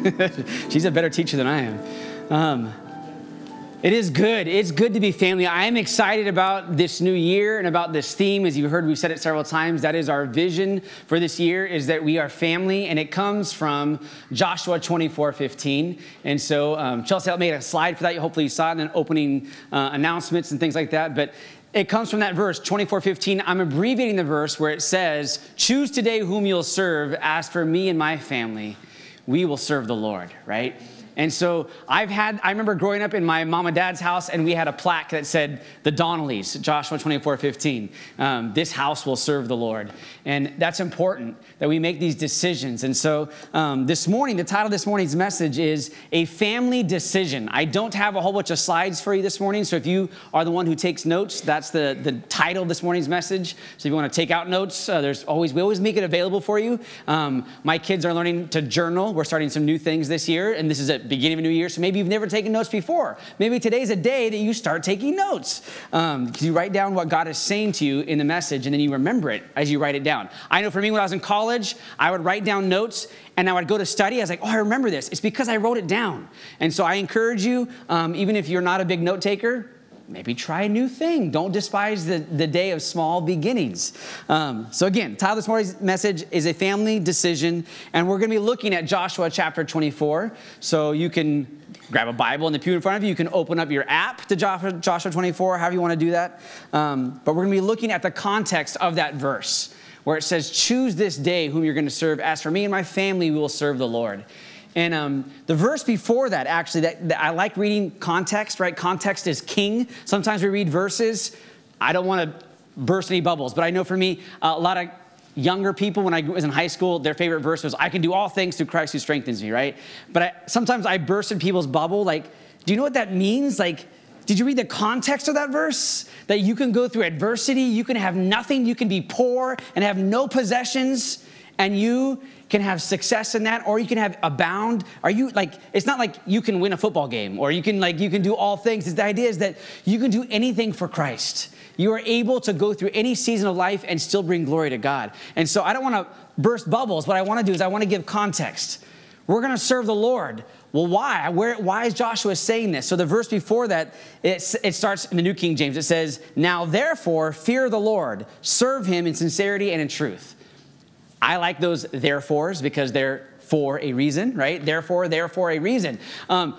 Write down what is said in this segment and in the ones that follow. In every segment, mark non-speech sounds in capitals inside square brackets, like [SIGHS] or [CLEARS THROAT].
[LAUGHS] She's a better teacher than I am. Um, it is good. It's good to be family. I am excited about this new year and about this theme. As you heard, we've said it several times. That is our vision for this year is that we are family, and it comes from Joshua 24, 15. And so um, Chelsea made a slide for that. You hopefully you saw it in the opening uh, announcements and things like that. But it comes from that verse 24 15 i'm abbreviating the verse where it says choose today whom you'll serve as for me and my family we will serve the lord right and so I've had, I remember growing up in my mom and dad's house, and we had a plaque that said, The Donnellys, Joshua 24 15. Um, this house will serve the Lord. And that's important that we make these decisions. And so um, this morning, the title of this morning's message is A Family Decision. I don't have a whole bunch of slides for you this morning. So if you are the one who takes notes, that's the, the title of this morning's message. So if you want to take out notes, uh, there's always, we always make it available for you. Um, my kids are learning to journal. We're starting some new things this year, and this is a beginning of a new year, so maybe you've never taken notes before. Maybe today's a day that you start taking notes. Um, you write down what God is saying to you in the message, and then you remember it as you write it down. I know for me, when I was in college, I would write down notes, and I would go to study. I was like, oh, I remember this. It's because I wrote it down. And so I encourage you, um, even if you're not a big note taker, maybe try a new thing. Don't despise the, the day of small beginnings. Um, so, again, title this morning's message is a family decision, and we're going to be looking at Joshua chapter 24. So, you can grab a Bible in the pew in front of you. You can open up your app to Joshua, Joshua 24, however you want to do that. Um, but we're going to be looking at the context of that verse where it says, Choose this day whom you're going to serve. As for me and my family, we will serve the Lord. And um, the verse before that, actually, that, that, I like reading context, right? Context is king. Sometimes we read verses. I don't want to burst any bubbles, but I know for me, uh, a lot of younger people, when I was in high school, their favorite verse was, I can do all things through Christ who strengthens me, right? But I, sometimes I burst in people's bubble. Like, do you know what that means? Like, did you read the context of that verse? That you can go through adversity, you can have nothing, you can be poor and have no possessions, and you can have success in that or you can have abound. Are you like it's not like you can win a football game or you can like you can do all things. It's the idea is that you can do anything for christ. You are able to go through any season of life and still bring glory to god. And so i don't want to burst bubbles. What i want to do is i want to give context. We're going to serve the lord. Well why? Where, why is joshua saying this? So the verse before that it, it starts in the new king james. It says now therefore fear the lord. Serve him in sincerity and in truth I like those therefores because they're for a reason, right? Therefore, therefore, a reason. Um,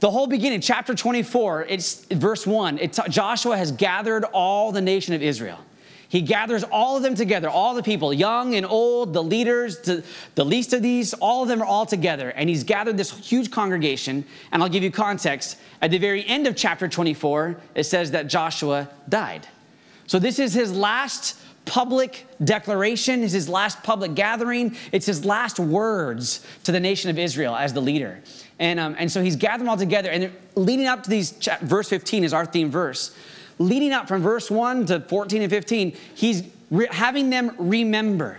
the whole beginning, chapter 24, it's verse 1. It's, Joshua has gathered all the nation of Israel. He gathers all of them together, all the people, young and old, the leaders, the, the least of these, all of them are all together. And he's gathered this huge congregation. And I'll give you context. At the very end of chapter 24, it says that Joshua died. So this is his last public declaration, is his last public gathering. It's his last words to the nation of Israel as the leader. And, um, and so he's gathered them all together. And leading up to these, verse 15 is our theme verse. Leading up from verse 1 to 14 and 15, he's re- having them remember.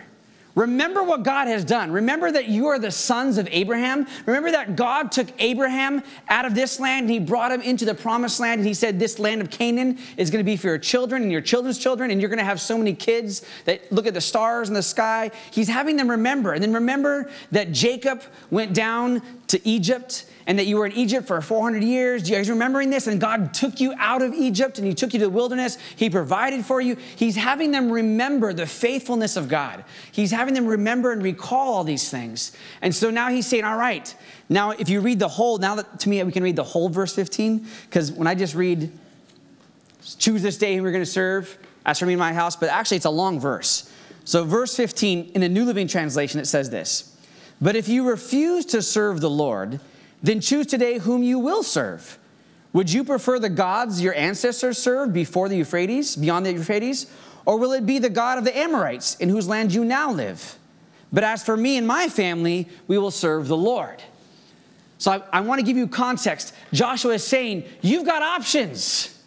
Remember what God has done. Remember that you are the sons of Abraham. Remember that God took Abraham out of this land and he brought him into the promised land. And he said, This land of Canaan is going to be for your children and your children's children, and you're going to have so many kids that look at the stars in the sky. He's having them remember. And then remember that Jacob went down to Egypt and that you were in Egypt for 400 years. Do you guys remembering this? And God took you out of Egypt and He took you to the wilderness. He provided for you. He's having them remember the faithfulness of God. He's having them remember and recall all these things. And so now He's saying, All right, now if you read the whole, now that to me we can read the whole verse 15, because when I just read, choose this day who we're going to serve, as for me in my house, but actually it's a long verse. So, verse 15 in the New Living Translation, it says this But if you refuse to serve the Lord, then choose today whom you will serve. Would you prefer the gods your ancestors served before the Euphrates, beyond the Euphrates? Or will it be the God of the Amorites in whose land you now live? But as for me and my family, we will serve the Lord. So I, I want to give you context. Joshua is saying, You've got options.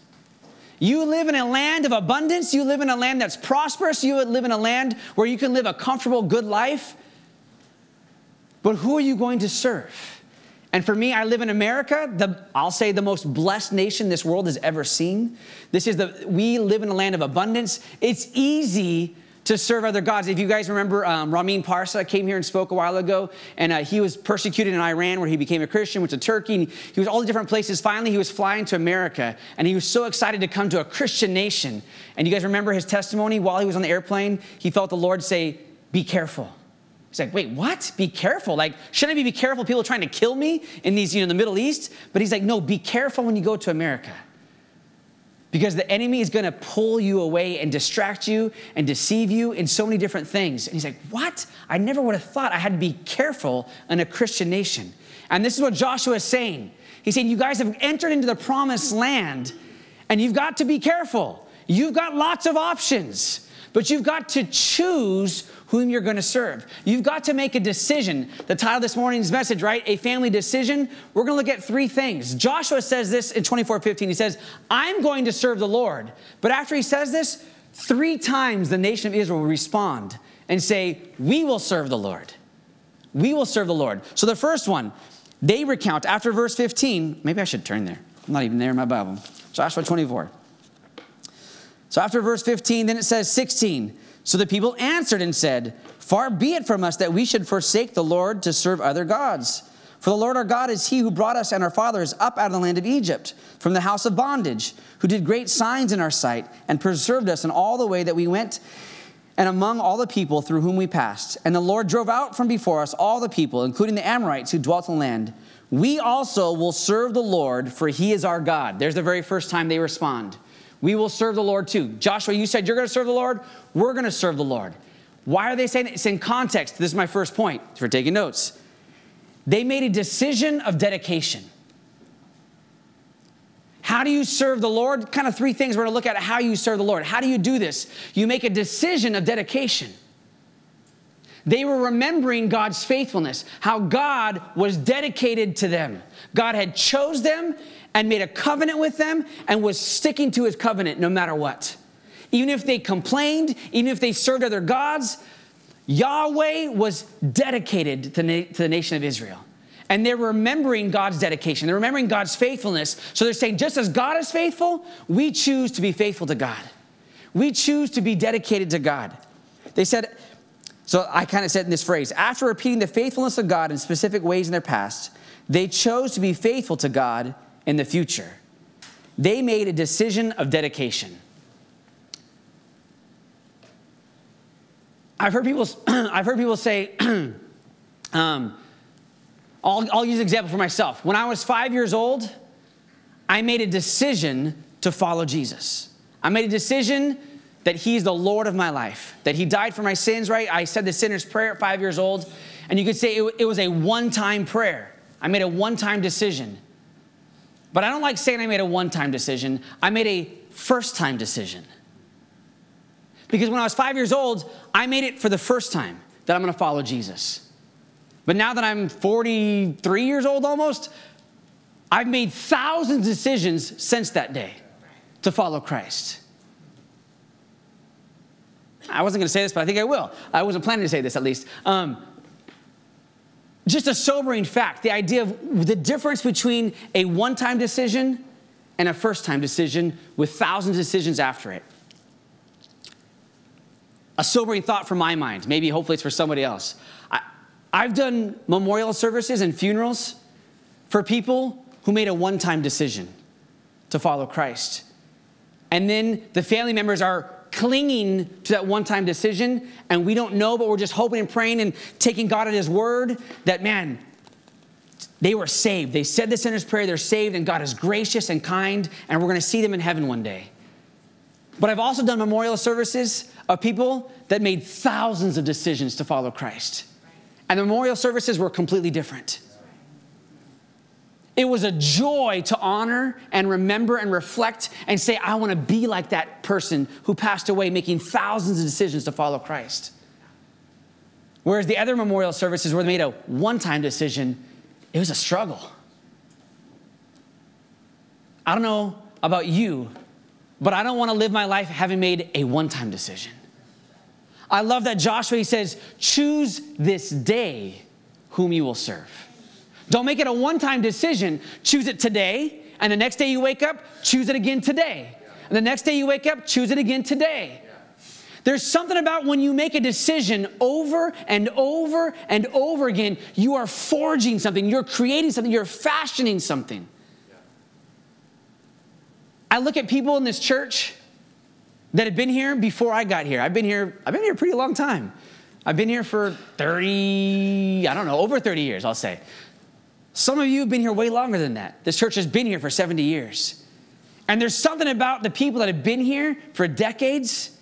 You live in a land of abundance. You live in a land that's prosperous. You live in a land where you can live a comfortable, good life. But who are you going to serve? And for me, I live in America, the, I'll say the most blessed nation this world has ever seen. This is the, we live in a land of abundance. It's easy to serve other gods. If you guys remember, um, Ramin Parsa came here and spoke a while ago, and uh, he was persecuted in Iran where he became a Christian, went to Turkey, and he was all the different places. Finally, he was flying to America, and he was so excited to come to a Christian nation. And you guys remember his testimony while he was on the airplane? He felt the Lord say, Be careful. He's like, wait, what? Be careful. Like, shouldn't I be careful? People trying to kill me in these, you know, the Middle East. But he's like, no, be careful when you go to America because the enemy is going to pull you away and distract you and deceive you in so many different things. And he's like, What? I never would have thought I had to be careful in a Christian nation. And this is what Joshua is saying. He's saying, You guys have entered into the promised land and you've got to be careful. You've got lots of options, but you've got to choose whom you're going to serve. You've got to make a decision. The title of this morning's message, right? A family decision. We're going to look at three things. Joshua says this in 24 15. He says, I'm going to serve the Lord. But after he says this, three times the nation of Israel will respond and say, We will serve the Lord. We will serve the Lord. So the first one, they recount after verse 15. Maybe I should turn there. I'm not even there in my Bible. Joshua 24. So after verse 15, then it says 16. So the people answered and said, Far be it from us that we should forsake the Lord to serve other gods. For the Lord our God is he who brought us and our fathers up out of the land of Egypt, from the house of bondage, who did great signs in our sight, and preserved us in all the way that we went and among all the people through whom we passed. And the Lord drove out from before us all the people, including the Amorites who dwelt in the land. We also will serve the Lord, for he is our God. There's the very first time they respond. We will serve the Lord too. Joshua, you said you're going to serve the Lord. We're going to serve the Lord. Why are they saying it? It's in context. This is my first point for taking notes. They made a decision of dedication. How do you serve the Lord? Kind of three things we're going to look at how you serve the Lord. How do you do this? You make a decision of dedication. They were remembering God's faithfulness, how God was dedicated to them. God had chose them and made a covenant with them and was sticking to his covenant no matter what. Even if they complained, even if they served other gods, Yahweh was dedicated to, the nation of Israel. And they're remembering God's dedication. They're remembering God's faithfulness. So they're saying, just as God is faithful, we choose to be faithful to God. We choose to be dedicated to God. They said, so I kind of said in this phrase, after repeating the faithfulness of God in specific ways in their past, they chose to be faithful to God in the future. They made a decision of dedication. I've heard people, [CLEARS THROAT] I've heard people say, [CLEARS THROAT] um, I'll, I'll use an example for myself. When I was five years old, I made a decision to follow Jesus. I made a decision that He's the Lord of my life, that He died for my sins, right? I said the sinner's prayer at five years old, and you could say it, it was a one time prayer. I made a one time decision. But I don't like saying I made a one time decision, I made a first time decision. Because when I was five years old, I made it for the first time that I'm gonna follow Jesus. But now that I'm 43 years old almost, I've made thousands of decisions since that day to follow Christ. I wasn't going to say this, but I think I will. I wasn't planning to say this at least. Um, just a sobering fact the idea of the difference between a one time decision and a first time decision with thousands of decisions after it. A sobering thought for my mind. Maybe, hopefully, it's for somebody else. I, I've done memorial services and funerals for people who made a one time decision to follow Christ. And then the family members are clinging to that one time decision and we don't know, but we're just hoping and praying and taking God at His word that, man, they were saved. They said the sinner's prayer, they're saved, and God is gracious and kind, and we're going to see them in heaven one day. But I've also done memorial services of people that made thousands of decisions to follow Christ. And the memorial services were completely different. It was a joy to honor and remember and reflect and say, I want to be like that person who passed away making thousands of decisions to follow Christ. Whereas the other memorial services they made a one time decision, it was a struggle. I don't know about you, but I don't want to live my life having made a one time decision. I love that Joshua he says, Choose this day whom you will serve. Don't make it a one time decision. Choose it today, and the next day you wake up, choose it again today. And the next day you wake up, choose it again today. There's something about when you make a decision over and over and over again, you are forging something, you're creating something, you're fashioning something. I look at people in this church that have been here before I got here. I've been here, I've been here a pretty long time. I've been here for 30, I don't know, over 30 years, I'll say. Some of you have been here way longer than that. This church has been here for 70 years. And there's something about the people that have been here for decades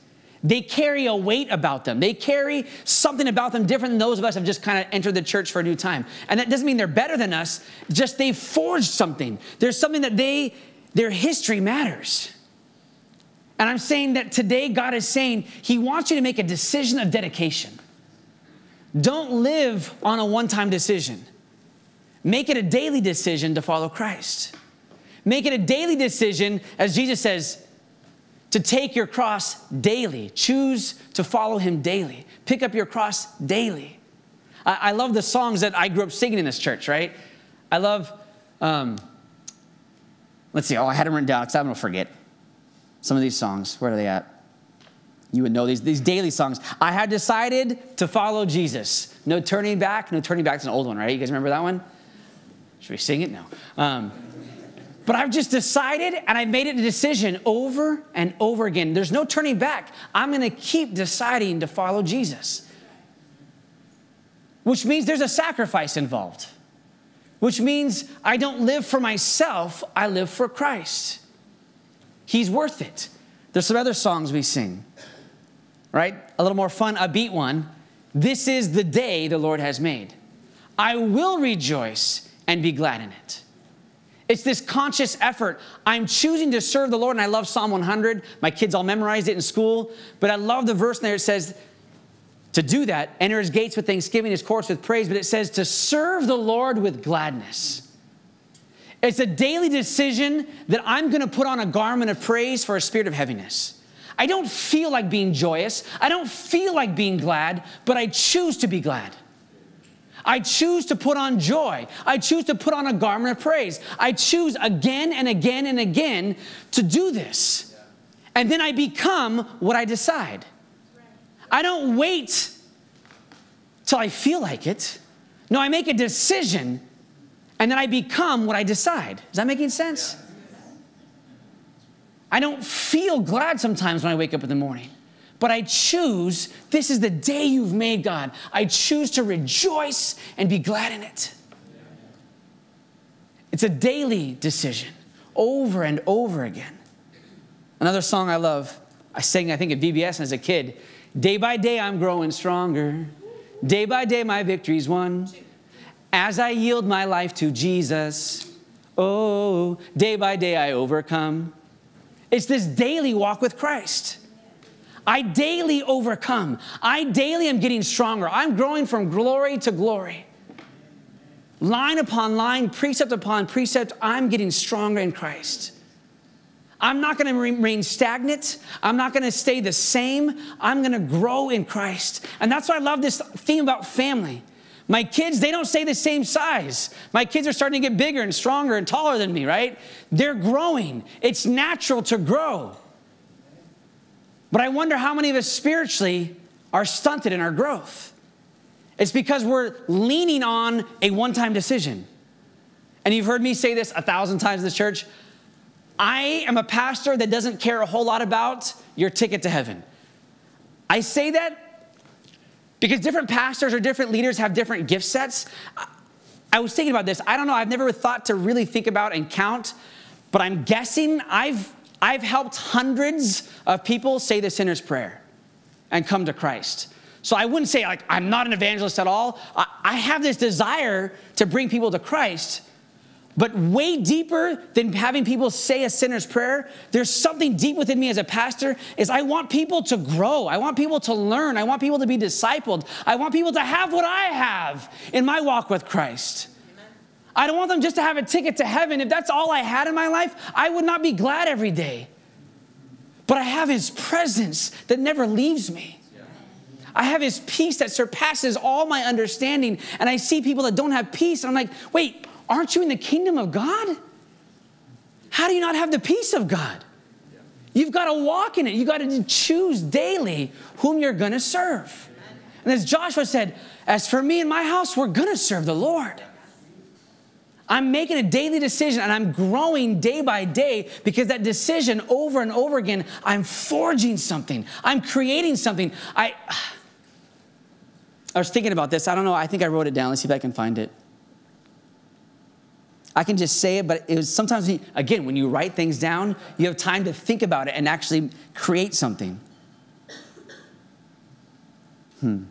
they carry a weight about them. They carry something about them different than those of us have just kind of entered the church for a new time. And that doesn't mean they're better than us, just they've forged something. There's something that they, their history matters. And I'm saying that today God is saying He wants you to make a decision of dedication. Don't live on a one time decision, make it a daily decision to follow Christ. Make it a daily decision, as Jesus says, to take your cross daily. Choose to follow him daily. Pick up your cross daily. I, I love the songs that I grew up singing in this church, right? I love, um, let's see, oh, I had them written down because I'm going to forget some of these songs. Where are they at? You would know these, these daily songs. I had decided to follow Jesus. No turning back. No turning back. It's an old one, right? You guys remember that one? Should we sing it? now? Um, but I've just decided and I've made it a decision over and over again. There's no turning back. I'm going to keep deciding to follow Jesus, which means there's a sacrifice involved, which means I don't live for myself, I live for Christ. He's worth it. There's some other songs we sing, right? A little more fun, a beat one. This is the day the Lord has made. I will rejoice and be glad in it. It's this conscious effort. I'm choosing to serve the Lord, and I love Psalm 100. My kids all memorized it in school, but I love the verse there. It says, to do that, enter his gates with thanksgiving, his courts with praise, but it says to serve the Lord with gladness. It's a daily decision that I'm to put on a garment of praise for a spirit of heaviness. I don't feel like being joyous. I don't feel like being glad, but I choose to be glad. I choose to put on joy. I choose to put on a garment of praise. I choose again and again and again to do this. And then I become what I decide. I don't wait till I feel like it. No, I make a decision and then I become what I decide. Is that making sense? I don't feel glad sometimes when I wake up in the morning but I choose, this is the day you've made, God. I choose to rejoice and be glad in it. It's a daily decision, over and over again. Another song I love, I sang, I think, at VBS as a kid. Day by day, I'm growing stronger. Day by day, my victory's won. As I yield my life to Jesus, oh, day by day, I overcome. It's this daily walk with Christ. I daily overcome. I daily am getting stronger. I'm growing from glory to glory. Line upon line, precept upon precept, I'm getting stronger in Christ. I'm not going to remain stagnant. I'm not going to stay the same. I'm going to grow in Christ. And that's why I love this theme about family. My kids, they don't stay the same size. My kids are starting to get bigger and stronger and taller than me, right? They're growing. It's natural to grow. But I wonder how many of us spiritually are stunted in our growth. It's because we're leaning on a one time decision. And you've heard me say this a thousand times in this church. I am a pastor that doesn't care a whole lot about your ticket to heaven. I say that because different pastors or different leaders have different gift sets. I was thinking about this. I don't know, I've never thought to really think about and count, but I'm guessing I've I've helped hundreds of people say the sinner's prayer and come to Christ. So I wouldn't say like I'm not an evangelist at all. I have this desire to bring people to Christ. But way deeper than having people say a sinner's prayer, there's something deep within me as a pastor is I want people to grow. I want people to learn. I want people to be discipled. I want people to have what I have in my walk with Christ. I don't want them just to have a ticket to heaven. If that's all I had in my life, I would not be glad every day. But I have His presence that never leaves me. I have His peace that surpasses all my understanding. And I see people that don't have peace, and I'm like, wait, aren't you in the kingdom of God? How do you not have the peace of God? You've got to walk in it. You've got to choose daily whom you're going to serve. And as Joshua said, as for me and my house, we're going to serve the Lord. I'm making a daily decision and I'm growing day by day because that decision over and over again, I'm forging something. I'm creating something. I I was thinking about this. I don't know. I think I wrote it down. Let's see if I can find it. I can just say it, but it was sometimes, again, when you write things down, you have time to think about it and actually create something. Hmm.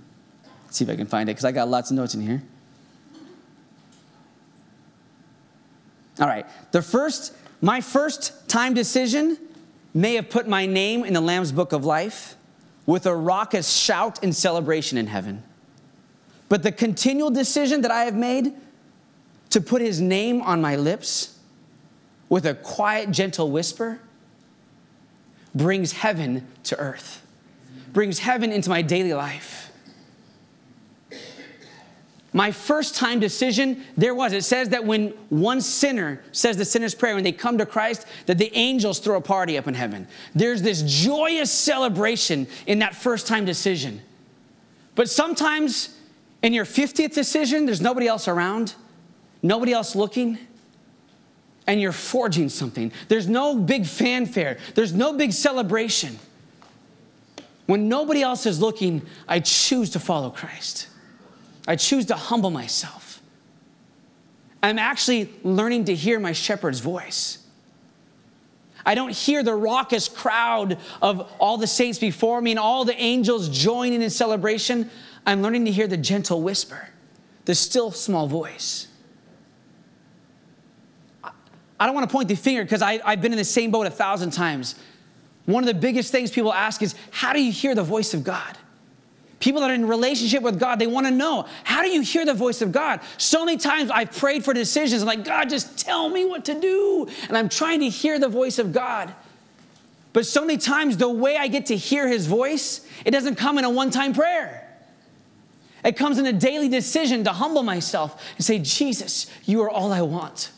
Let's see if I can find it because I got lots of notes in here. All right. The first, my first time decision may have put my name in the Lamb's book of life with a raucous shout and celebration in heaven. But the continual decision that I have made to put his name on my lips with a quiet, gentle whisper brings heaven to earth, brings heaven into my daily life. My first time decision, there was. It says that when one sinner says the sinner's prayer, when they come to Christ, that the angels throw a party up in heaven. There's this joyous celebration in that first time decision. But sometimes in your 50th decision, there's nobody else around, nobody else looking, and you're forging something. There's no big fanfare, there's no big celebration. When nobody else is looking, I choose to follow Christ. I choose to humble myself. I'm actually learning to hear my shepherd's voice. I don't hear the raucous crowd of all the saints before me and all the angels joining in celebration. I'm learning to hear the gentle whisper, the still small voice. I don't want to point the finger because I've been in the same boat a thousand times. One of the biggest things people ask is, How do you hear the voice of God? People that are in relationship with God, they want to know how do you hear the voice of God? So many times I've prayed for decisions, I'm like, God, just tell me what to do. And I'm trying to hear the voice of God. But so many times, the way I get to hear his voice, it doesn't come in a one time prayer. It comes in a daily decision to humble myself and say, Jesus, you are all I want.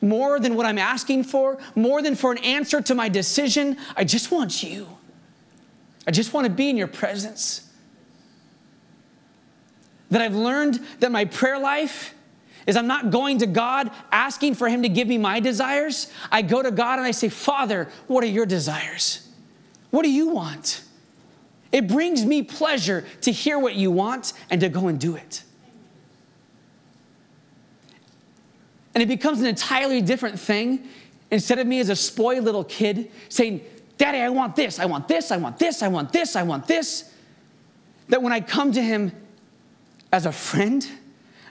More than what I'm asking for, more than for an answer to my decision, I just want you. I just want to be in your presence that I've learned that my prayer life is I'm not going to God asking for Him to give me my desires. I go to God and I say, Father, what are your desires? What do you want? It brings me pleasure to hear what you want and to go and do it. And it becomes an entirely different thing instead of me as a spoiled little kid saying, Daddy, I want this, I want this, I want this, I want this, I want this. That when I come to Him as a friend,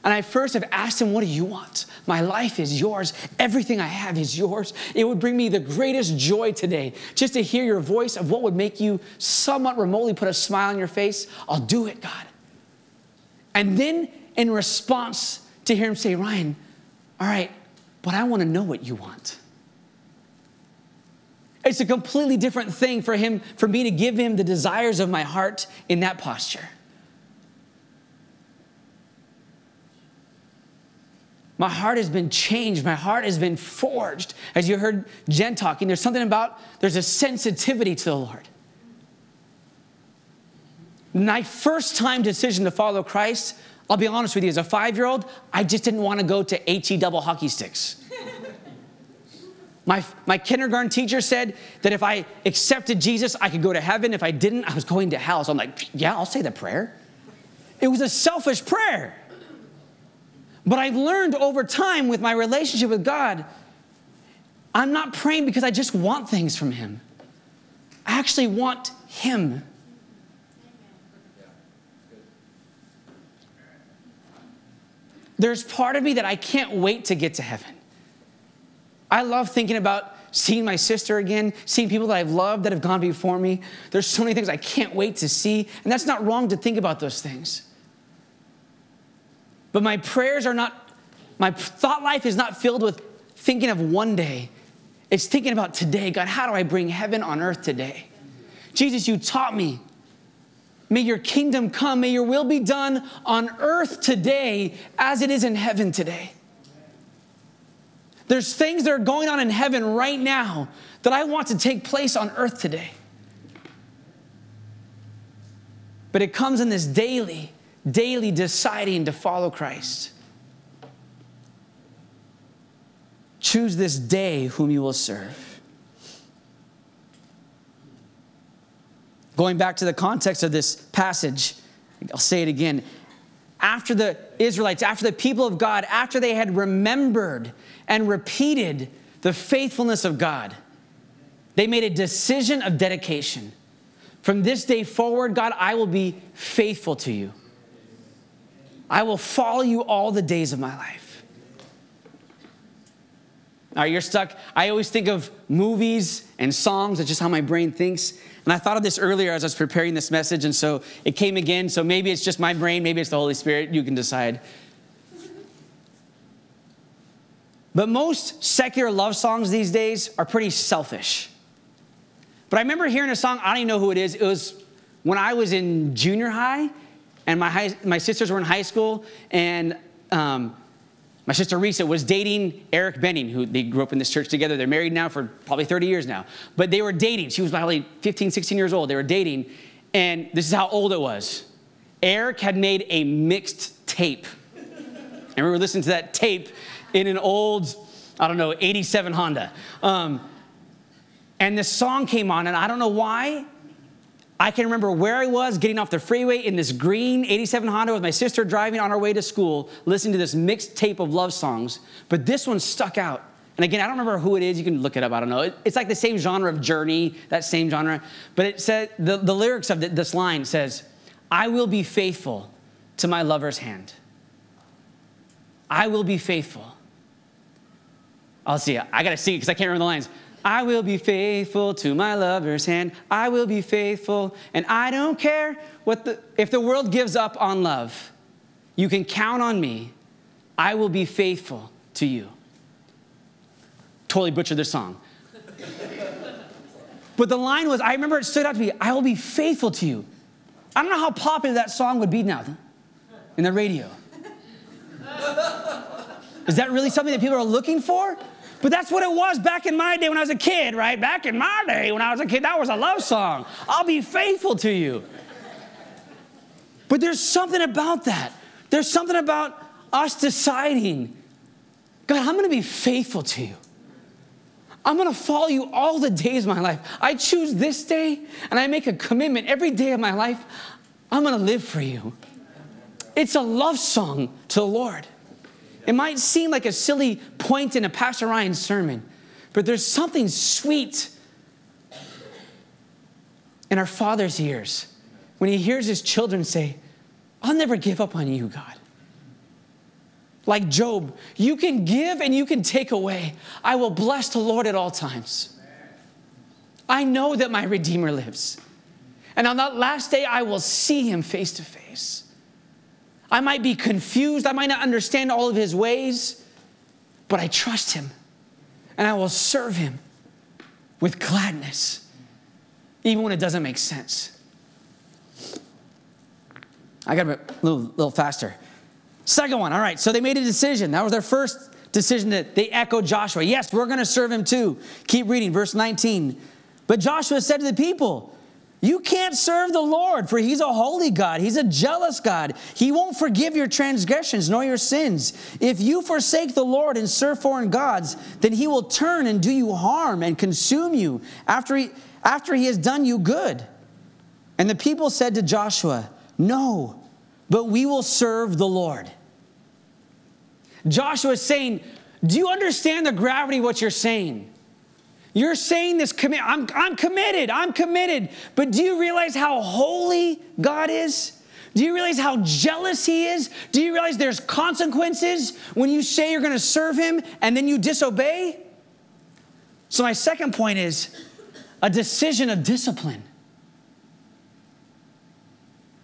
and I first have asked him, What do you want? My life is yours. Everything I have is yours. It would bring me the greatest joy today just to hear your voice of what would make you somewhat remotely put a smile on your face. I'll do it, God. And then in response to hear him say, Ryan, all right, but I want to know what you want. It's a completely different thing for him, for me to give him the desires of my heart in that posture. My heart has been changed. My heart has been forged. As you heard Jen talking, there's something about, there's a sensitivity to the Lord. My first time decision to follow Christ, I'll be honest with you, as a five year old, I just didn't want to go to HE double hockey sticks. my, my kindergarten teacher said that if I accepted Jesus, I could go to heaven. If I didn't, I was going to hell. So I'm like, yeah, I'll say the prayer. It was a selfish prayer. But I've learned over time with my relationship with God, I'm not praying because I just want things from Him. I actually want Him. There's part of me that I can't wait to get to heaven. I love thinking about seeing my sister again, seeing people that I've loved that have gone before me. There's so many things I can't wait to see, and that's not wrong to think about those things. But my prayers are not, my thought life is not filled with thinking of one day. It's thinking about today. God, how do I bring heaven on earth today? Jesus, you taught me. May your kingdom come. May your will be done on earth today as it is in heaven today. There's things that are going on in heaven right now that I want to take place on earth today. But it comes in this daily, daily deciding to follow Christ. Choose this day whom you will serve. Going back to the context of this passage, I'll say it again. After the Israelites, after the people of God, after they had remembered and repeated the faithfulness of God, they made a decision of dedication. From this day forward, God, I will be faithful to you. I will follow you all the days of my life. All right, you're stuck. I always think of movies and songs. That's just how my brain thinks. And I thought of this earlier as I was preparing this message, and so it came again. So maybe it's just my brain, maybe it's the Holy Spirit. You can decide. But most secular love songs these days are pretty selfish. But I remember hearing a song, I don't even know who it is. It was when I was in junior high, and my, high, my sisters were in high school, and um, my sister Risa was dating Eric Benning, who they grew up in this church together. They're married now for probably 30 years now. But they were dating. She was probably 15, 16 years old. They were dating, and this is how old it was. Eric had made a mixed tape. And we were listening to that tape in an old, I don't know, 87 Honda. Um, and this song came on, and I don't know why. I can remember where I was getting off the freeway in this green 87 Honda with my sister driving on our way to school, listening to this mixed tape of love songs. But this one stuck out. And again, I don't remember who it is. You can look it up. I don't know. It's like the same genre of Journey, that same genre. But it said the, the lyrics of this line says, "I will be faithful to my lover's hand. I will be faithful." I'll see. I gotta see because I can't remember the lines. I will be faithful to my lover's hand. I will be faithful, and I don't care what the, if the world gives up on love. You can count on me. I will be faithful to you. Totally butchered the song. but the line was, I remember it stood out to me, I will be faithful to you. I don't know how popular that song would be now in the radio. Is that really something that people are looking for? But that's what it was back in my day when I was a kid, right? Back in my day when I was a kid, that was a love song. I'll be faithful to you. But there's something about that. There's something about us deciding, God, I'm going to be faithful to you. I'm to follow you all the days of my life. I choose this day and I make a commitment every day of my life. I'm to live for you. It's a love song to the Lord. It might seem like a silly point in a Pastor Ryan sermon, but there's something sweet in our Father's ears when he hears his children say, I'll never give up on you, God. Like Job, you can give and you can take away. I will bless the Lord at all times. I know that my Redeemer lives. And on that last day, I will see him face to face. I might be confused. I might not understand all of his ways, but I trust him and I will serve him with gladness, even when it doesn't make sense. I got a little, little faster. Second one, all right, so they made a decision. That was their first decision that they echoed Joshua. Yes, we're going to serve him too. Keep reading, verse 19. But Joshua said to the people, you can't serve the Lord, for He's a holy God. He's a jealous God. He won't forgive your transgressions nor your sins. If you forsake the Lord and serve foreign gods, then He will turn and do you harm and consume you after He, after he has done you good. And the people said to Joshua, No, but we will serve the Lord. Joshua is saying, Do you understand the gravity of what you're saying? You're saying this commit. I'm, I'm committed. I'm committed. But do you realize how holy God is? Do you realize how jealous He is? Do you realize there's consequences when you say you're going to serve Him and then you disobey? So, my second point is a decision of discipline.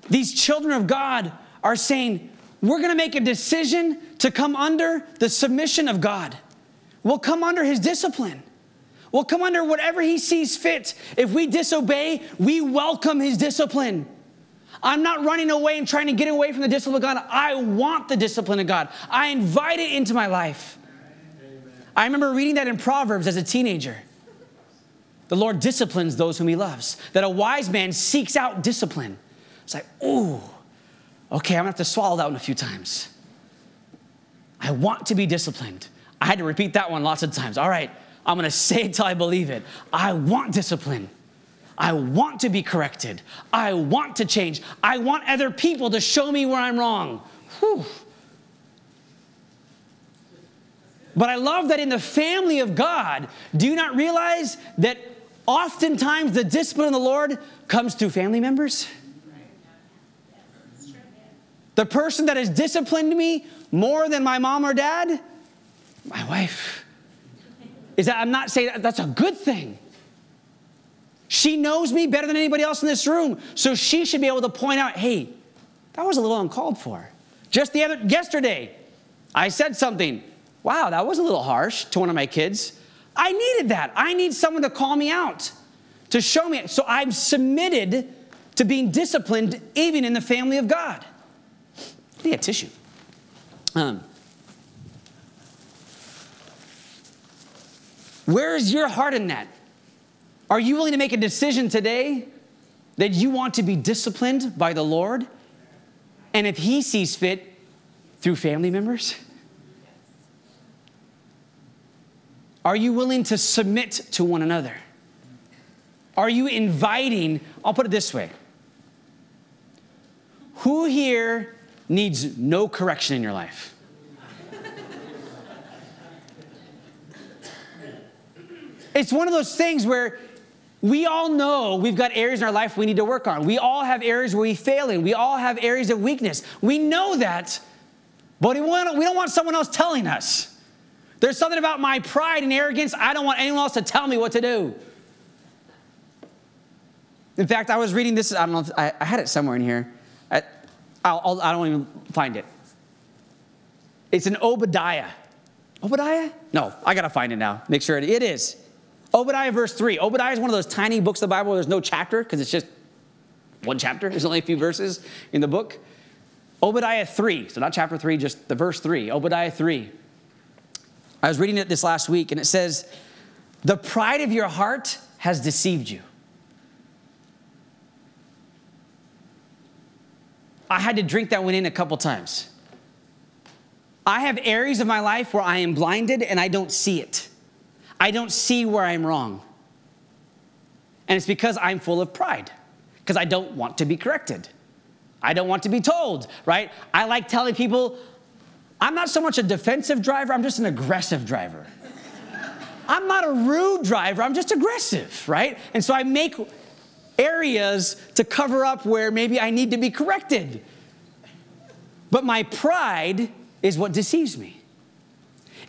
These children of God are saying, we're going to make a decision to come under the submission of God. We'll come under His discipline will come under whatever he sees fit. If we disobey, we welcome his discipline. I'm not running away and trying to get away from the discipline of God. I want the discipline of God. I invite it into my life. I remember reading that in Proverbs as a teenager. The Lord disciplines those whom he loves, that a wise man seeks out discipline. It's like, ooh, okay, I'm gonna have to swallow that one a few times. I want to be disciplined. I had to repeat that one lots of times. All right, I'm gonna say it till I believe it. I want discipline. I want to be corrected. I want to change. I want other people to show me where I'm wrong. Whew. But I love that in the family of God, do you not realize that oftentimes the discipline of the Lord comes through family members? The person that has disciplined me more than my mom or dad, my wife. Is that I'm not saying that that's a good thing. She knows me better than anybody else in this room, so she should be able to point out, "Hey, that was a little uncalled for." Just the other yesterday, I said something. Wow, that was a little harsh to one of my kids. I needed that. I need someone to call me out, to show me. So I'm submitted to being disciplined even in the family of God. I need a tissue. Um, where is your heart in that? Are you willing to make a decision today that you want to be disciplined by the Lord? And if He sees fit, through family members? Are you willing to submit to one another? Are you inviting? I'll put it this way Who here needs no correction in your life? It's one of those things where we all know we've got areas in our life we need to work on. We all have areas where we fail in. We all have areas of weakness. We know that, but we, we don't want someone else telling us. There's something about my pride and arrogance. I don't want anyone else to tell me what to do. In fact, I was reading this. I don't know. If, I, I, had it somewhere in here. I, I'll, I do not even find it. It's an Obadiah. Obadiah? No, I gotta find it now. Make sure it, it is. Obadiah verse 3. Obadiah is one of those tiny books of the Bible where there's no chapter because it's just one chapter. There's only a few verses in the book. Obadiah 3. So not chapter 3, just the verse 3. Obadiah 3. I was reading it this last week and it says, The pride of your heart has deceived you. I had to drink that one in a couple times. I have areas of my life where I am blinded and I don't see it. I don't see where I'm wrong. And it's because I'm full of pride, because I don't want to be corrected. I don't want to be told, right? I like telling people, I'm not so much a defensive driver, I'm just an aggressive driver. [LAUGHS] I'm not a rude driver, I'm just aggressive, right? And so I make areas to cover up where maybe I need to be corrected. But my pride is what deceives me.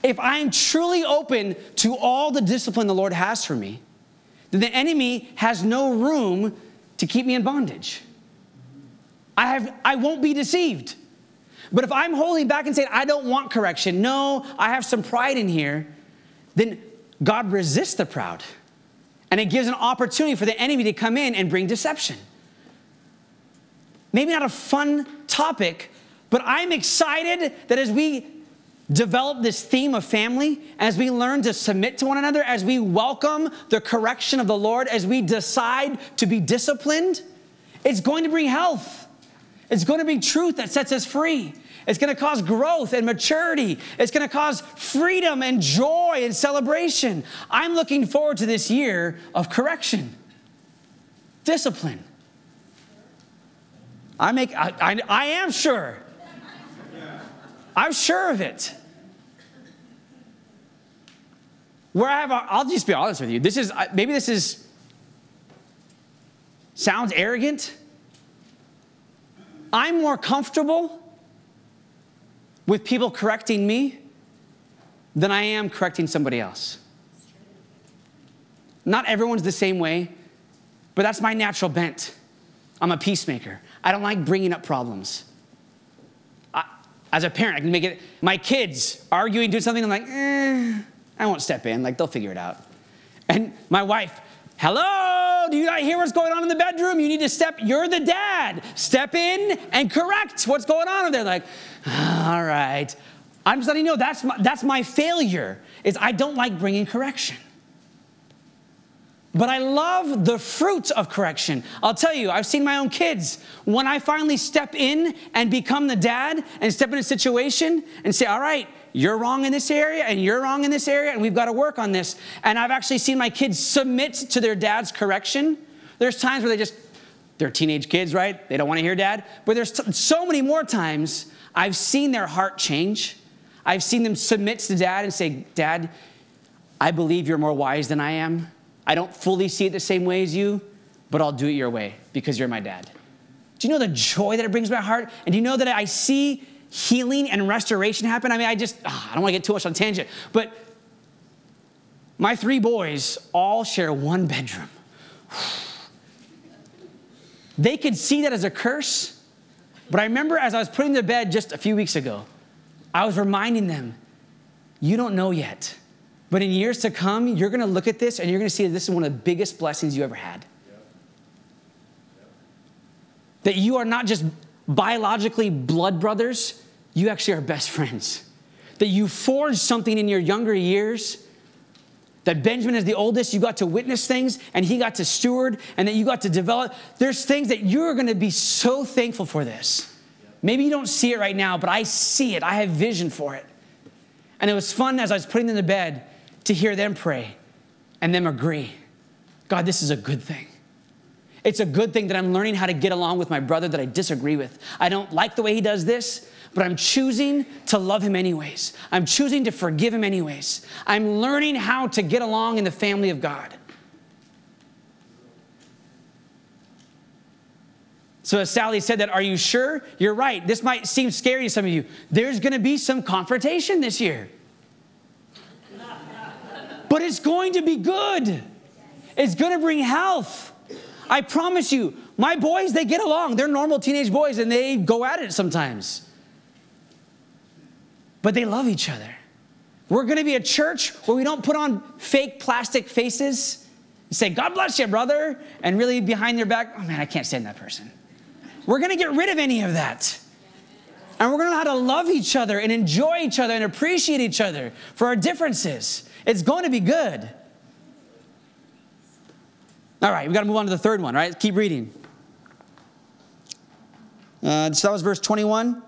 If I'm truly open to all the discipline the Lord has for me, then the enemy has no room to keep me in bondage. I, have, I won't be deceived. But if I'm holding back and saying, I don't want correction, no, I have some pride in here, then God resists the proud. And it gives an opportunity for the enemy to come in and bring deception. Maybe not a fun topic, but I'm excited that as we develop this theme of family, as we learn to submit to one another, as we welcome the correction of the Lord, as we decide to be disciplined, it's going to bring health. It's going to be truth that sets us free. It's going to cause growth and maturity. It's going to cause freedom and joy and celebration. I'm looking forward to this year of correction, discipline. I make I, I, I am sure. I'm sure of it. Where I have, a, I'll just be honest with you. This is maybe this is sounds arrogant. I'm more comfortable with people correcting me than I am correcting somebody else. Not everyone's the same way, but that's my natural bent. I'm a peacemaker. I don't like bringing up problems. As a parent, I can make it, my kids arguing, doing something, I'm like, eh, I won't step in, like they'll figure it out. And my wife, Hello, do you not hear what's going on in the bedroom? You need to step, you're the dad. Step in and correct what's going on. And they're like, all right. I'm just letting you know that's my, that's my failure is I don't like bringing correction. But I love the fruits of correction. I'll tell you, I've seen my own kids. When I finally step in and become the dad and step in a situation and say, all right, you're wrong in this area and you're wrong in this area and we've got to work on this. And I've actually seen my kids submit to their dad's correction. There's times where they just, they're teenage kids, right? They don't want to hear dad. But there's t- so many more times I've seen their heart change. I've seen them submit to dad and say, Dad, I believe you're more wise than I am. I don't fully see it the same way as you, but I'll do it your way because you're my dad. Do you know the joy that it brings my heart? And do you know that I see healing and restoration happen? I mean, I just, oh, I don't want to get too much on tangent, but my three boys all share one bedroom. [SIGHS] They could see that as a curse, but I remember as I was putting them to bed just a few weeks ago, I was reminding them, you don't know yet but in years to come, you're going to look at this and you're going to see that this is one of the biggest blessings you ever had. That you are not just biologically blood brothers, you actually are best friends. That you forged something in your younger years. That Benjamin, is the oldest, you got to witness things and he got to steward and that you got to develop. There's things that you're going to be so thankful for this. Maybe you don't see it right now, but I see it. I have vision for it. And it was fun as I was putting them to bed to hear them pray and them agree. God, this is a good thing. It's a good thing that I'm learning how to get along with my brother that I disagree with. I don't like the way he does this, but I'm choosing to love him anyways. I'm choosing to forgive him anyways. I'm learning how to get along in the family of God. So, as Sally said, that are you sure? You're right. This might seem scary to some of you. There's going to be some confrontation this year but it's going to be good. It's going to bring health. I promise you, my boys, they get along. They're normal teenage boys and they go at it sometimes. But they love each other. We're going to be a church where we don't put on fake plastic faces and say, God bless you, brother, and really behind their back, oh man, I can't stand that person. We're going to get rid of any of that. And we're going to know how to love each other and enjoy each other and appreciate each other for our differences. It's going to be good. All right, we got to move on to the third one, right? Keep reading. Uh, so that was verse 21.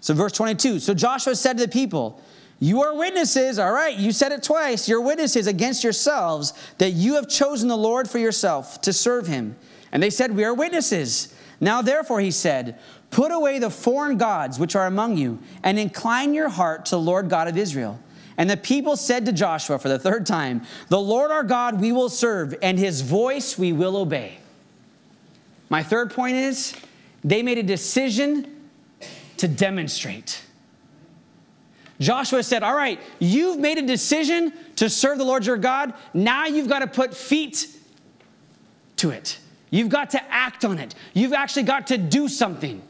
So, verse 22. So Joshua said to the people, You are witnesses, all right, you said it twice. You're witnesses against yourselves that you have chosen the Lord for yourself to serve him. And they said, We are witnesses. Now, therefore, he said, Put away the foreign gods which are among you, and incline your heart to the Lord God of Israel. And the people said to Joshua for the third time, The Lord our God we will serve, and his voice we will obey. My third point is they made a decision to demonstrate. Joshua said, All right, you've made a decision to serve the Lord your God. Now you've got to put feet to it. You've got to act on it. You've actually got to do something.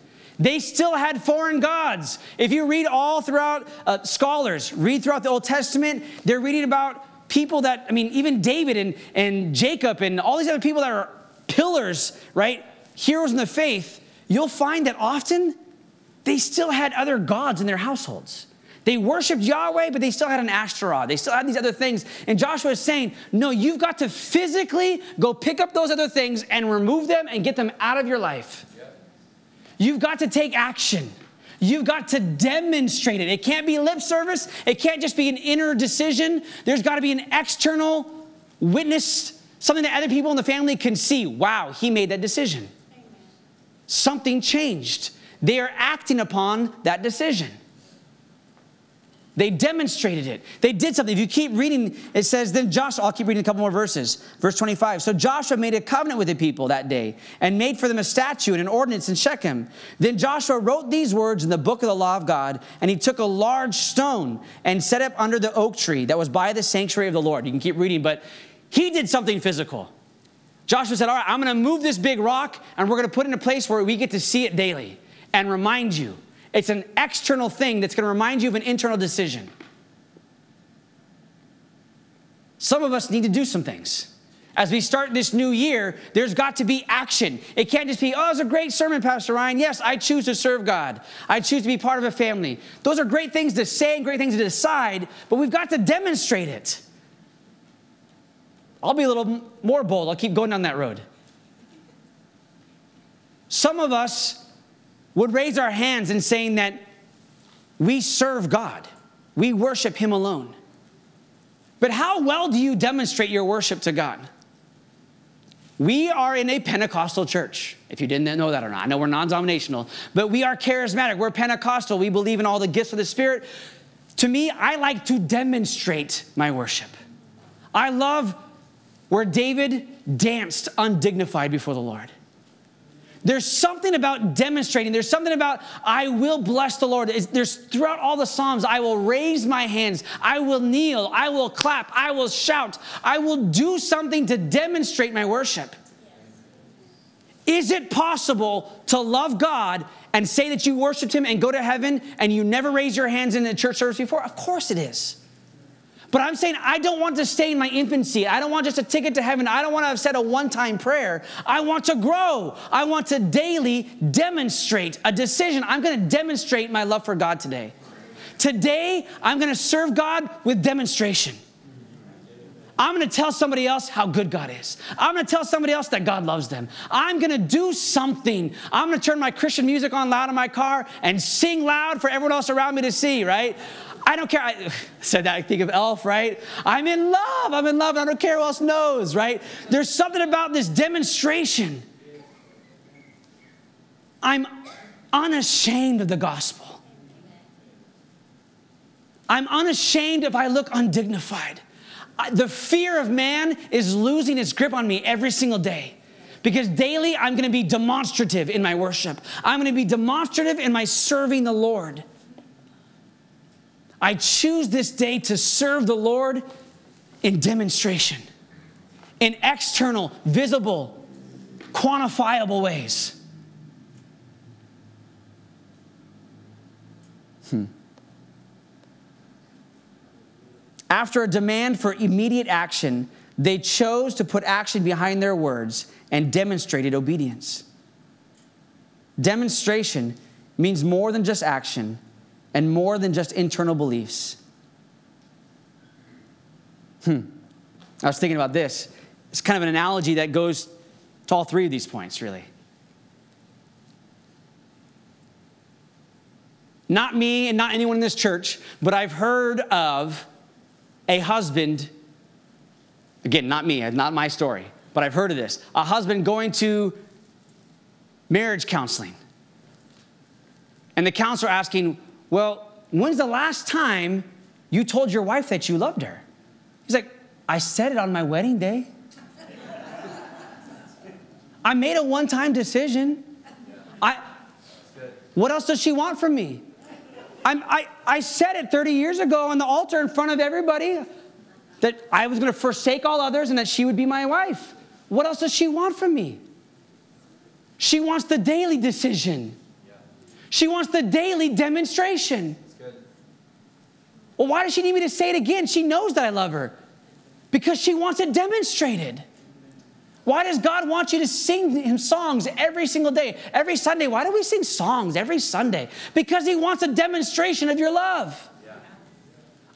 They still had foreign gods. If you read all throughout, uh, scholars read throughout the Old Testament, they're reading about people that, I mean, even David and, and Jacob and all these other people that are pillars, right? Heroes in the faith. You'll find that often they still had other gods in their households. They worshiped Yahweh, but they still had an Ashtoreth. They still had these other things. And Joshua is saying, No, you've got to physically go pick up those other things and remove them and get them out of your life. You've got to take action. You've got to demonstrate it. It can't be lip service. It can't just be an inner decision. There's got to be an external witness, something that other people in the family can see. Wow, he made that decision. Something changed. They are acting upon that decision. They demonstrated it. They did something. If you keep reading, it says, then Joshua, I'll keep reading a couple more verses. Verse 25. So Joshua made a covenant with the people that day and made for them a statute and an ordinance in Shechem. Then Joshua wrote these words in the book of the law of God, and he took a large stone and set it under the oak tree that was by the sanctuary of the Lord. You can keep reading, but he did something physical. Joshua said, All right, I'm going to move this big rock, and we're going to put it in a place where we get to see it daily and remind you it's an external thing that's going to remind you of an internal decision. Some of us need to do some things. As we start this new year, there's got to be action. It can't just be, oh, it's a great sermon, Pastor Ryan. Yes, I choose to serve God. I choose to be part of a family. Those are great things to say and great things to decide, but we've got to demonstrate it. I'll be a little more bold. I'll keep going down that road. Some of us would raise our hands in saying that we serve God, we worship Him alone. But how well do you demonstrate your worship to God? We are in a Pentecostal church, if you didn't know that or not. I know we're non denominational, but we are charismatic. We're Pentecostal. We believe in all the gifts of the Spirit. To me, I like to demonstrate my worship. I love where David danced undignified before the Lord. There's something about demonstrating. There's something about, I will bless the Lord. There's throughout all the Psalms, I will raise my hands, I will kneel, I will clap, I will shout, I will do something to demonstrate my worship. Is it possible to love God and say that you worshiped Him and go to heaven and you never raise your hands in a church service before? Of course it is. But I'm saying I don't want to stay in my infancy. I don't want just a ticket to heaven. I don't want to have said a one time prayer. I want to grow. I want to daily demonstrate a decision. I'm going to demonstrate my love for God today. Today, I'm going to serve God with demonstration. I'm going to tell somebody else how good God is. I'm going to tell somebody else that God loves them. I'm going to do something. I'm going to turn my Christian music on loud in my car and sing loud for everyone else around me to see, right? I don't care. I [SIGHS] said that, I think of Elf, right? I'm in love. I'm in love. I don't care who else knows, right? There's something about this demonstration. I'm unashamed of the gospel. I'm unashamed if I look undignified. The fear of man is losing its grip on me every single day. Because daily I'm gonna be demonstrative in my worship. I'm gonna be demonstrative in my serving the Lord. I choose this day to serve the Lord in demonstration, in external, visible, quantifiable ways. Hmm. After a demand for immediate action, they chose to put action behind their words and demonstrated obedience. Demonstration means more than just action and more than just internal beliefs. Hmm. I was thinking about this. It's kind of an analogy that goes to all three of these points, really. Not me and not anyone in this church, but I've heard of a husband, again, not me, not my story, but I've heard of this. A husband going to marriage counseling. And the counselor asking, well, when's the last time you told your wife that you loved her? He's like, I said it on my wedding day. [LAUGHS] I made a one time decision. I, what else does she want from me? I'm, I, I said it 30 years ago on the altar in front of everybody that I was going to forsake all others and that she would be my wife. What else does she want from me? She wants the daily decision. She wants the daily demonstration. Well, why does she need me to say it again? She knows that I love her because she wants it demonstrated. Why does God want you to sing him songs every single day, every Sunday? Why do we sing songs every Sunday? Because he wants a demonstration of your love.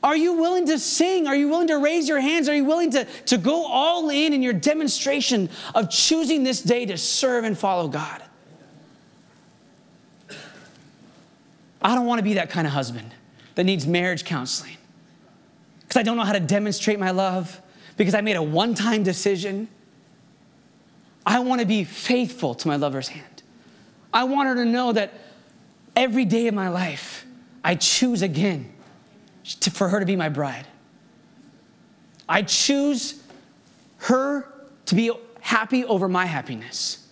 Are you willing to sing? Are you willing to raise your hands? Are you willing to, to go all in in your demonstration of choosing this day to serve and follow God? I don't want to be that kind of husband that needs marriage counseling because I don't know how to demonstrate my love, because I made a one time decision. I want to be faithful to my lover's hand. I want her to know that every day of my life, I choose again to, for her to be my bride. I choose her to be happy over my happiness.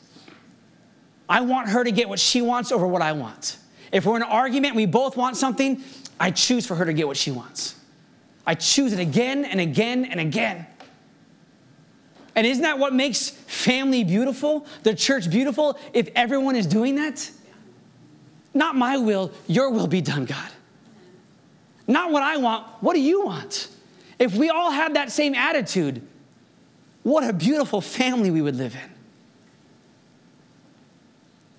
I want her to get what she wants over what I want. If we're in an argument, we both want something, I choose for her to get what she wants. I choose it again and again and again. And isn't that what makes family beautiful, the church beautiful, if everyone is doing that? Not my will, your will be done, God. Not what I want, what do you want? If we all had that same attitude, what a beautiful family we would live in.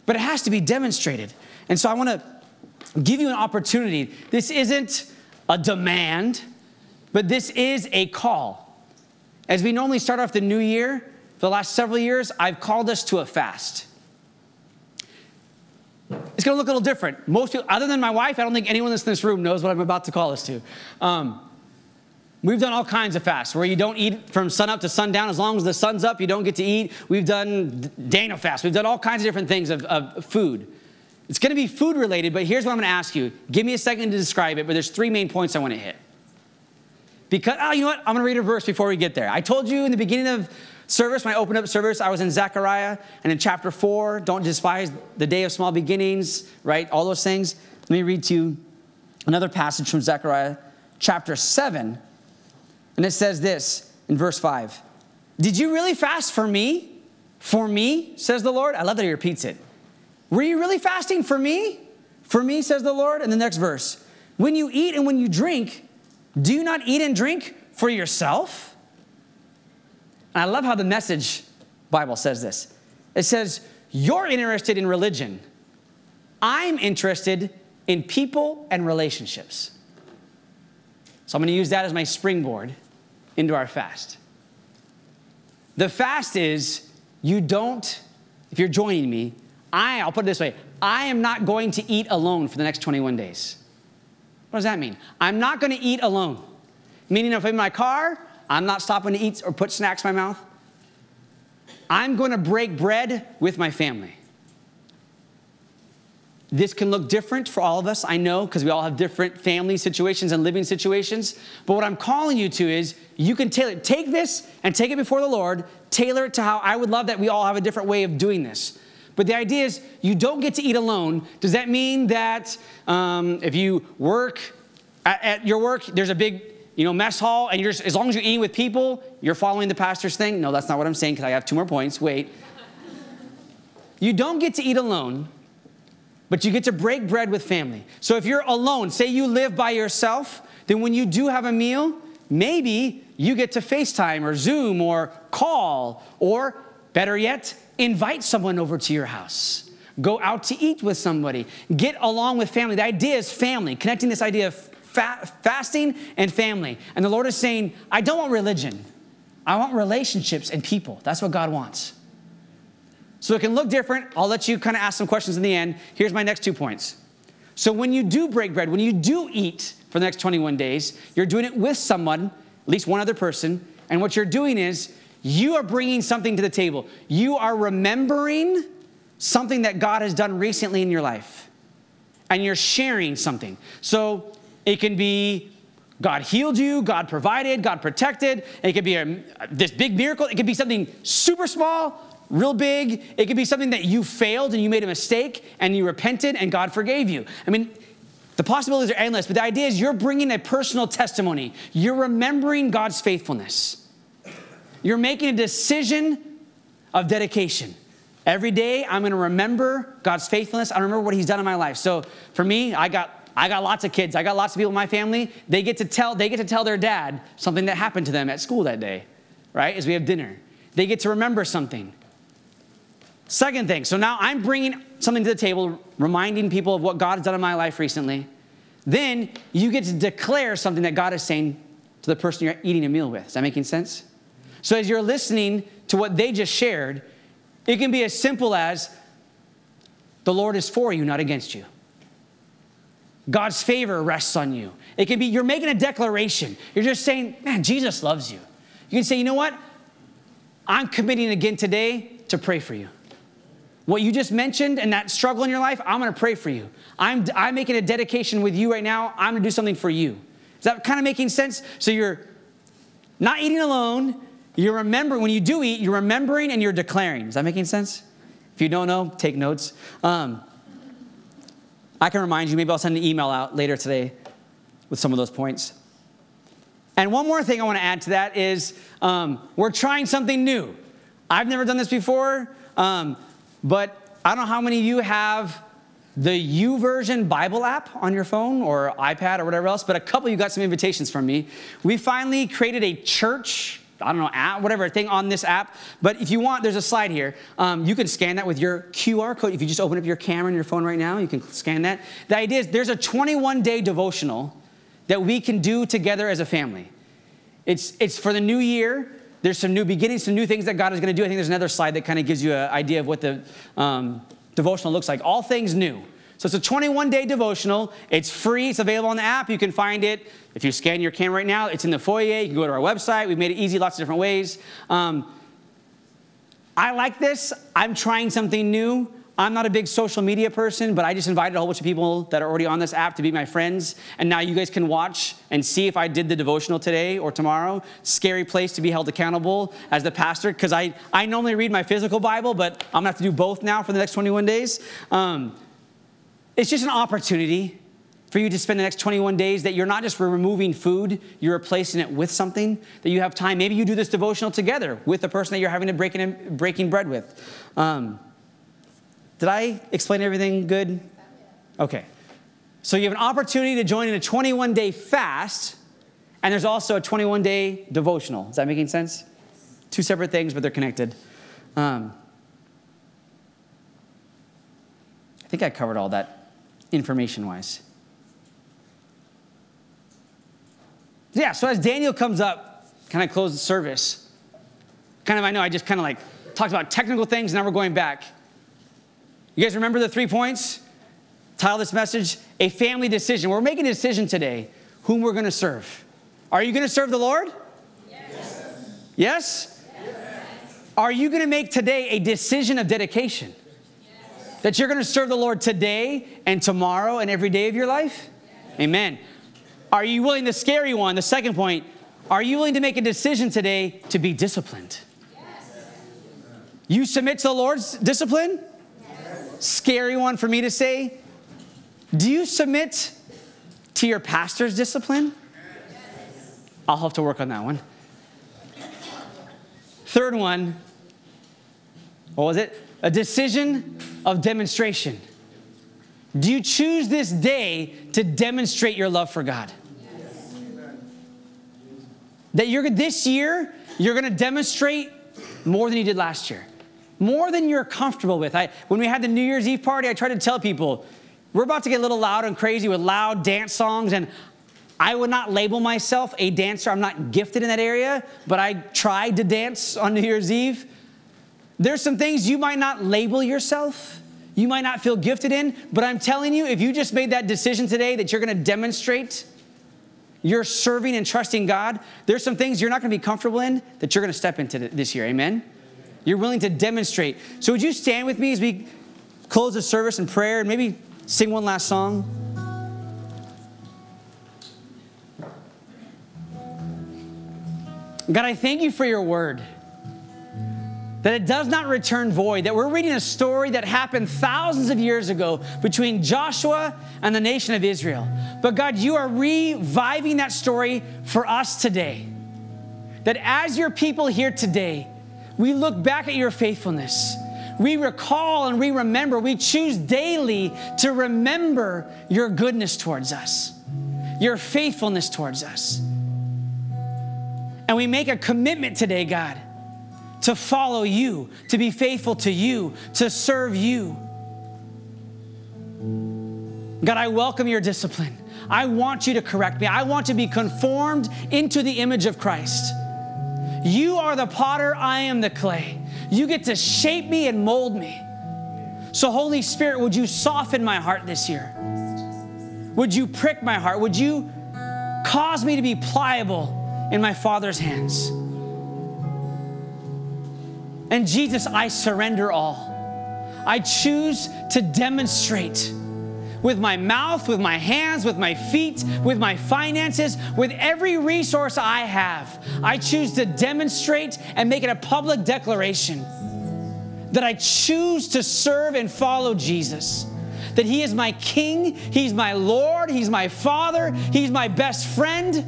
But it has to be demonstrated. And so I want to give you an opportunity. This isn't a demand, but this is a call. As we normally start off the new year, for the last several years, I've called us to a fast. It's going to look a little different. Most people, other than my wife, I don't think anyone that's in this room knows what I'm about to call us to. Um, we've done all kinds of fasts where you don't eat from sun up to sundown. As long as the sun's up, you don't get to eat. We've done Daniel fast. We've done all kinds of different things of, of food. It's going to be food related, but here's what I'm going to ask you. Give me a second to describe it, but there's three main points I want to hit. Because, oh, you know what? I'm going to read a verse before we get there. I told you in the beginning of service, when I opened up service, I was in Zechariah and in chapter four, don't despise the day of small beginnings, right? All those things. Let me read to you another passage from Zechariah chapter seven. And it says this in verse five Did you really fast for me? For me, says the Lord. I love that he repeats it. Were you really fasting for me? For me, says the Lord. And the next verse When you eat and when you drink, do you not eat and drink for yourself? And I love how the message Bible says this. It says, You're interested in religion. I'm interested in people and relationships. So I'm going to use that as my springboard into our fast. The fast is you don't, if you're joining me, I, I'll put it this way I am not going to eat alone for the next 21 days. What does that mean? I'm not going to eat alone. Meaning, if I'm in my car, I'm not stopping to eat or put snacks in my mouth. I'm going to break bread with my family. This can look different for all of us, I know, because we all have different family situations and living situations. But what I'm calling you to is you can tailor Take this and take it before the Lord, tailor it to how I would love that we all have a different way of doing this. But the idea is you don't get to eat alone. Does that mean that um, if you work at, at your work, there's a big you know, mess hall, and you're just, as long as you're eating with people, you're following the pastor's thing. No, that's not what I'm saying because I have two more points. Wait. you don't get to eat alone, but you get to break bread with family. So if you're alone, say you live by yourself, then when you do have a meal, maybe you get to FaceTime or Zoom or call, or better yet, invite someone over to your house. Go out to eat with somebody. Get along with family. The idea is family, connecting this idea of fa- fasting and family. And the Lord is saying, I don't want religion. I want relationships and people. That's what God wants. So it can look different. I'll let you kind of ask some questions in the end. Here's my next two points. So when you do break bread, when you do eat for the next 21 days, you're doing it with someone, at least one other person. And what you're doing is you are bringing something to the table. You are remembering something that God has done recently in your life. And you're sharing something. So it can be God healed you, God provided, God protected. It could be a, this big miracle. It could be something super small, real big. It could be something that you failed and you made a mistake and you repented and God forgave you. I mean, the possibilities are endless, but the idea is you're bringing a personal testimony. You're remembering God's faithfulness. You're making a decision of dedication. Every day, I'm going to remember God's faithfulness. I remember what He's done in my life. So for me, I got I got lots of kids. I got lots of people in my family. They get to tell, they get to tell their dad something that happened to them at school that day, right? As we have dinner. They get to remember something. Second thing, so now I'm bringing something to the table, reminding people of what God has done in my life recently. Then you get to declare something that God is saying to the person you're eating a meal with. Is that making sense? So as you're listening to what they just shared, it can be as simple as the Lord is for you, not against you. God's favor rests on you. It can be you're making a declaration. You're just saying, man, Jesus loves you. You can say, you know what? I'm committing again today to pray for you. What you just mentioned and that struggle in your life, I'm gonna pray for you. I'm, I'm making a dedication with you right now. I'm gonna do something for you. Is that kind of making sense? So you're not eating alone. You're remembering, when you do eat, you're remembering and you're declaring. Is that making sense? If you don't know, take notes. Um, I can remind you, maybe I'll send an email out later today with some of those points. And one more thing I want to add to that is um, we're trying something new. I've never done this before, um, but I don't know how many of you have the YouVersion Bible app on your phone or iPad or whatever else, but a couple you got some invitations from me. We finally created a church I don't know, app, whatever thing on this app. But if you want, there's a slide here. Um, you can scan that with your QR code. If you just open up your camera on your phone right now, you can scan that. The idea is there's a 21 day devotional that we can do together as a family. It's, it's for the new year. There's some new beginnings, some new things that God is going to do. I think there's another slide that kind of gives you an idea of what the um, devotional looks like. All things new. So it's a 21 day devotional. It's free. It's available on the app. You can find it. If you scan your camera right now, it's in the foyer. You can go to our website. We've made it easy lots of different ways. Um, I like this. I'm trying something new. I'm not a big social media person, but I just invited a whole bunch of people that are already on this app to be my friends. And now you guys can watch and see if I did the devotional today or tomorrow. Scary place to be held accountable as the pastor, because I, I normally read my physical Bible, but I'm gonna have to do both now for the next 21 days. Um, it's just an opportunity for you to spend the next 21 days that you're not just removing food, you're replacing it with something, that you have time. Maybe you do this devotional together with the person that you're having to breaking, breaking bread with. Um, did I explain everything good? Okay. So you have an opportunity to join in a 21 day fast, and there's also a 21 day devotional. Is that making sense? Two separate things, but they're connected. Um, I think I covered all that information wise. Yeah, so as Daniel comes up, can I close the service? Kind of, I know I just kind of like talked about technical things, now we're going back. You guys remember the three points? Title this message A Family Decision. We're making a decision today whom we're going to serve. Are you going to serve the Lord? Yes? yes? yes. Are you going to make today a decision of dedication? Yes. That you're going to serve the Lord today and tomorrow and every day of your life? Amen. Are you willing, the scary one, the second point, are you willing to make a decision today to be disciplined? Yes. You submit to the Lord's discipline? scary one for me to say. Do you submit to your pastor's discipline? I'll have to work on that one. Third one, what was it? A decision of demonstration. Do you choose this day to demonstrate your love for God? Yes. That you're this year, you're going to demonstrate more than you did last year more than you're comfortable with. I, when we had the New Year's Eve party, I tried to tell people, we're about to get a little loud and crazy with loud dance songs, and I would not label myself a dancer. I'm not gifted in that area, but I tried to dance on New Year's Eve. There's some things you might not label yourself, you might not feel gifted in, but I'm telling you, if you just made that decision today that you're gonna demonstrate you're serving and trusting God, there's some things you're not gonna be comfortable in that you're gonna step into this year. Amen? You're willing to demonstrate. So, would you stand with me as we close the service in prayer and maybe sing one last song? God, I thank you for your word. That it does not return void. That we're reading a story that happened thousands of years ago between Joshua and the nation of Israel. But God, you are reviving that story for us today. That as your people here today, we look back at your faithfulness. We recall and we remember. We choose daily to remember your goodness towards us, your faithfulness towards us. And we make a commitment today, God, to follow you, to be faithful to you, to serve you. God, I welcome your discipline. I want you to correct me. I want to be conformed into the image of Christ. You are the potter, I am the clay. You get to shape me and mold me. So, Holy Spirit, would you soften my heart this year? Would you prick my heart? Would you cause me to be pliable in my Father's hands? And Jesus, I surrender all. I choose to demonstrate with my mouth, with my hands, with my feet, with my finances, with every resource I have. I choose to demonstrate and make it a public declaration that I choose to serve and follow Jesus. That He is my King, He's my Lord, He's my Father, He's my best friend,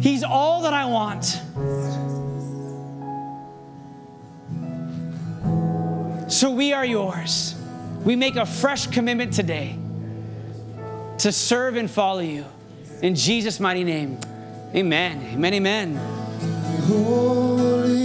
He's all that I want. So we are yours. We make a fresh commitment today to serve and follow you. In Jesus' mighty name, amen. Amen, amen. Oh.